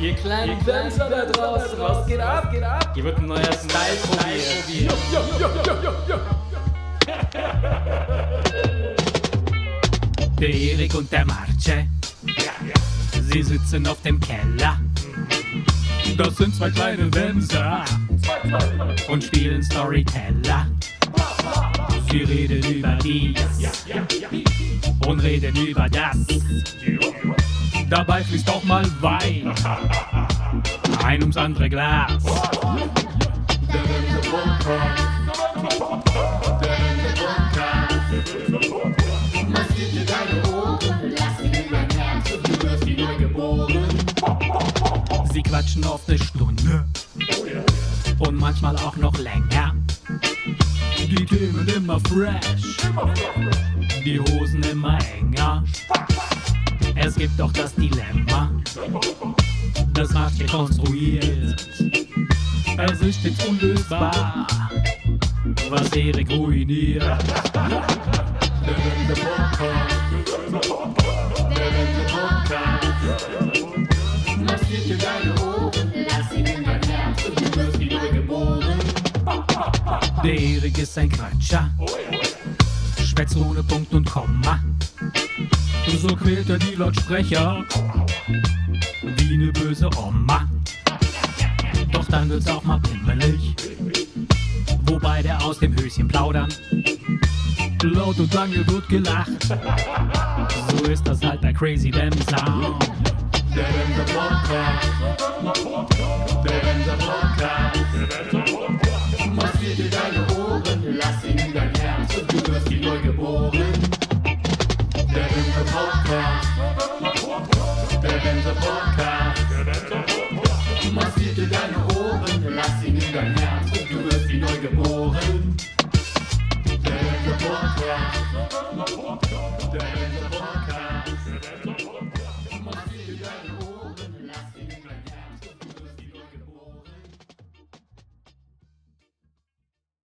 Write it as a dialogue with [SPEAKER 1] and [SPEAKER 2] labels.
[SPEAKER 1] Ihr kleinen Tänzer da draußen, was geht ab? Geht ab? Hier wird ein neuer Style probiert.
[SPEAKER 2] Der Erik und der Marce, sie sitzen auf dem Keller. Das sind zwei kleine Wemser und spielen Storyteller. Sie reden über dies und reden über das. Dabei fließt auch mal Wein. Ein ums andere Glas.
[SPEAKER 3] Massiert dir deine Ohren, lass ihn in dein Herz du wirst wie neu geboren.
[SPEAKER 2] Sie quatschen oft eine Stunde und manchmal auch noch länger. Die Themen immer fresh, die Hosen immer enger. Es gibt doch das Dilemma, das Markt konstruiert. Es ist stets unlösbar, was Erik ruiniert. Der Wende Podcast. Der Wende Podcast.
[SPEAKER 3] Massiert dir deine Ohren, lass ihn in dein Herz und du wirst wie neu geboren.
[SPEAKER 2] Der Erik ist ein Quatscher. Schwätzt ohne Punkt und Komma. So quält er die Lautsprecher. Wie ne böse Oma. Doch dann wird's auch mal pimmelig. Wobei der aus dem Höschen plaudern. Laut und lange wird gelacht. So ist das halt bei Crazy Damn Sound. Der Wemser Podcast. Der Wemser Podcast.
[SPEAKER 3] Massiert dir deine
[SPEAKER 2] Wemser Podcast.
[SPEAKER 3] Massiert dir deine Ohren, lass ihn in dein Herz du wirst wie neu geboren.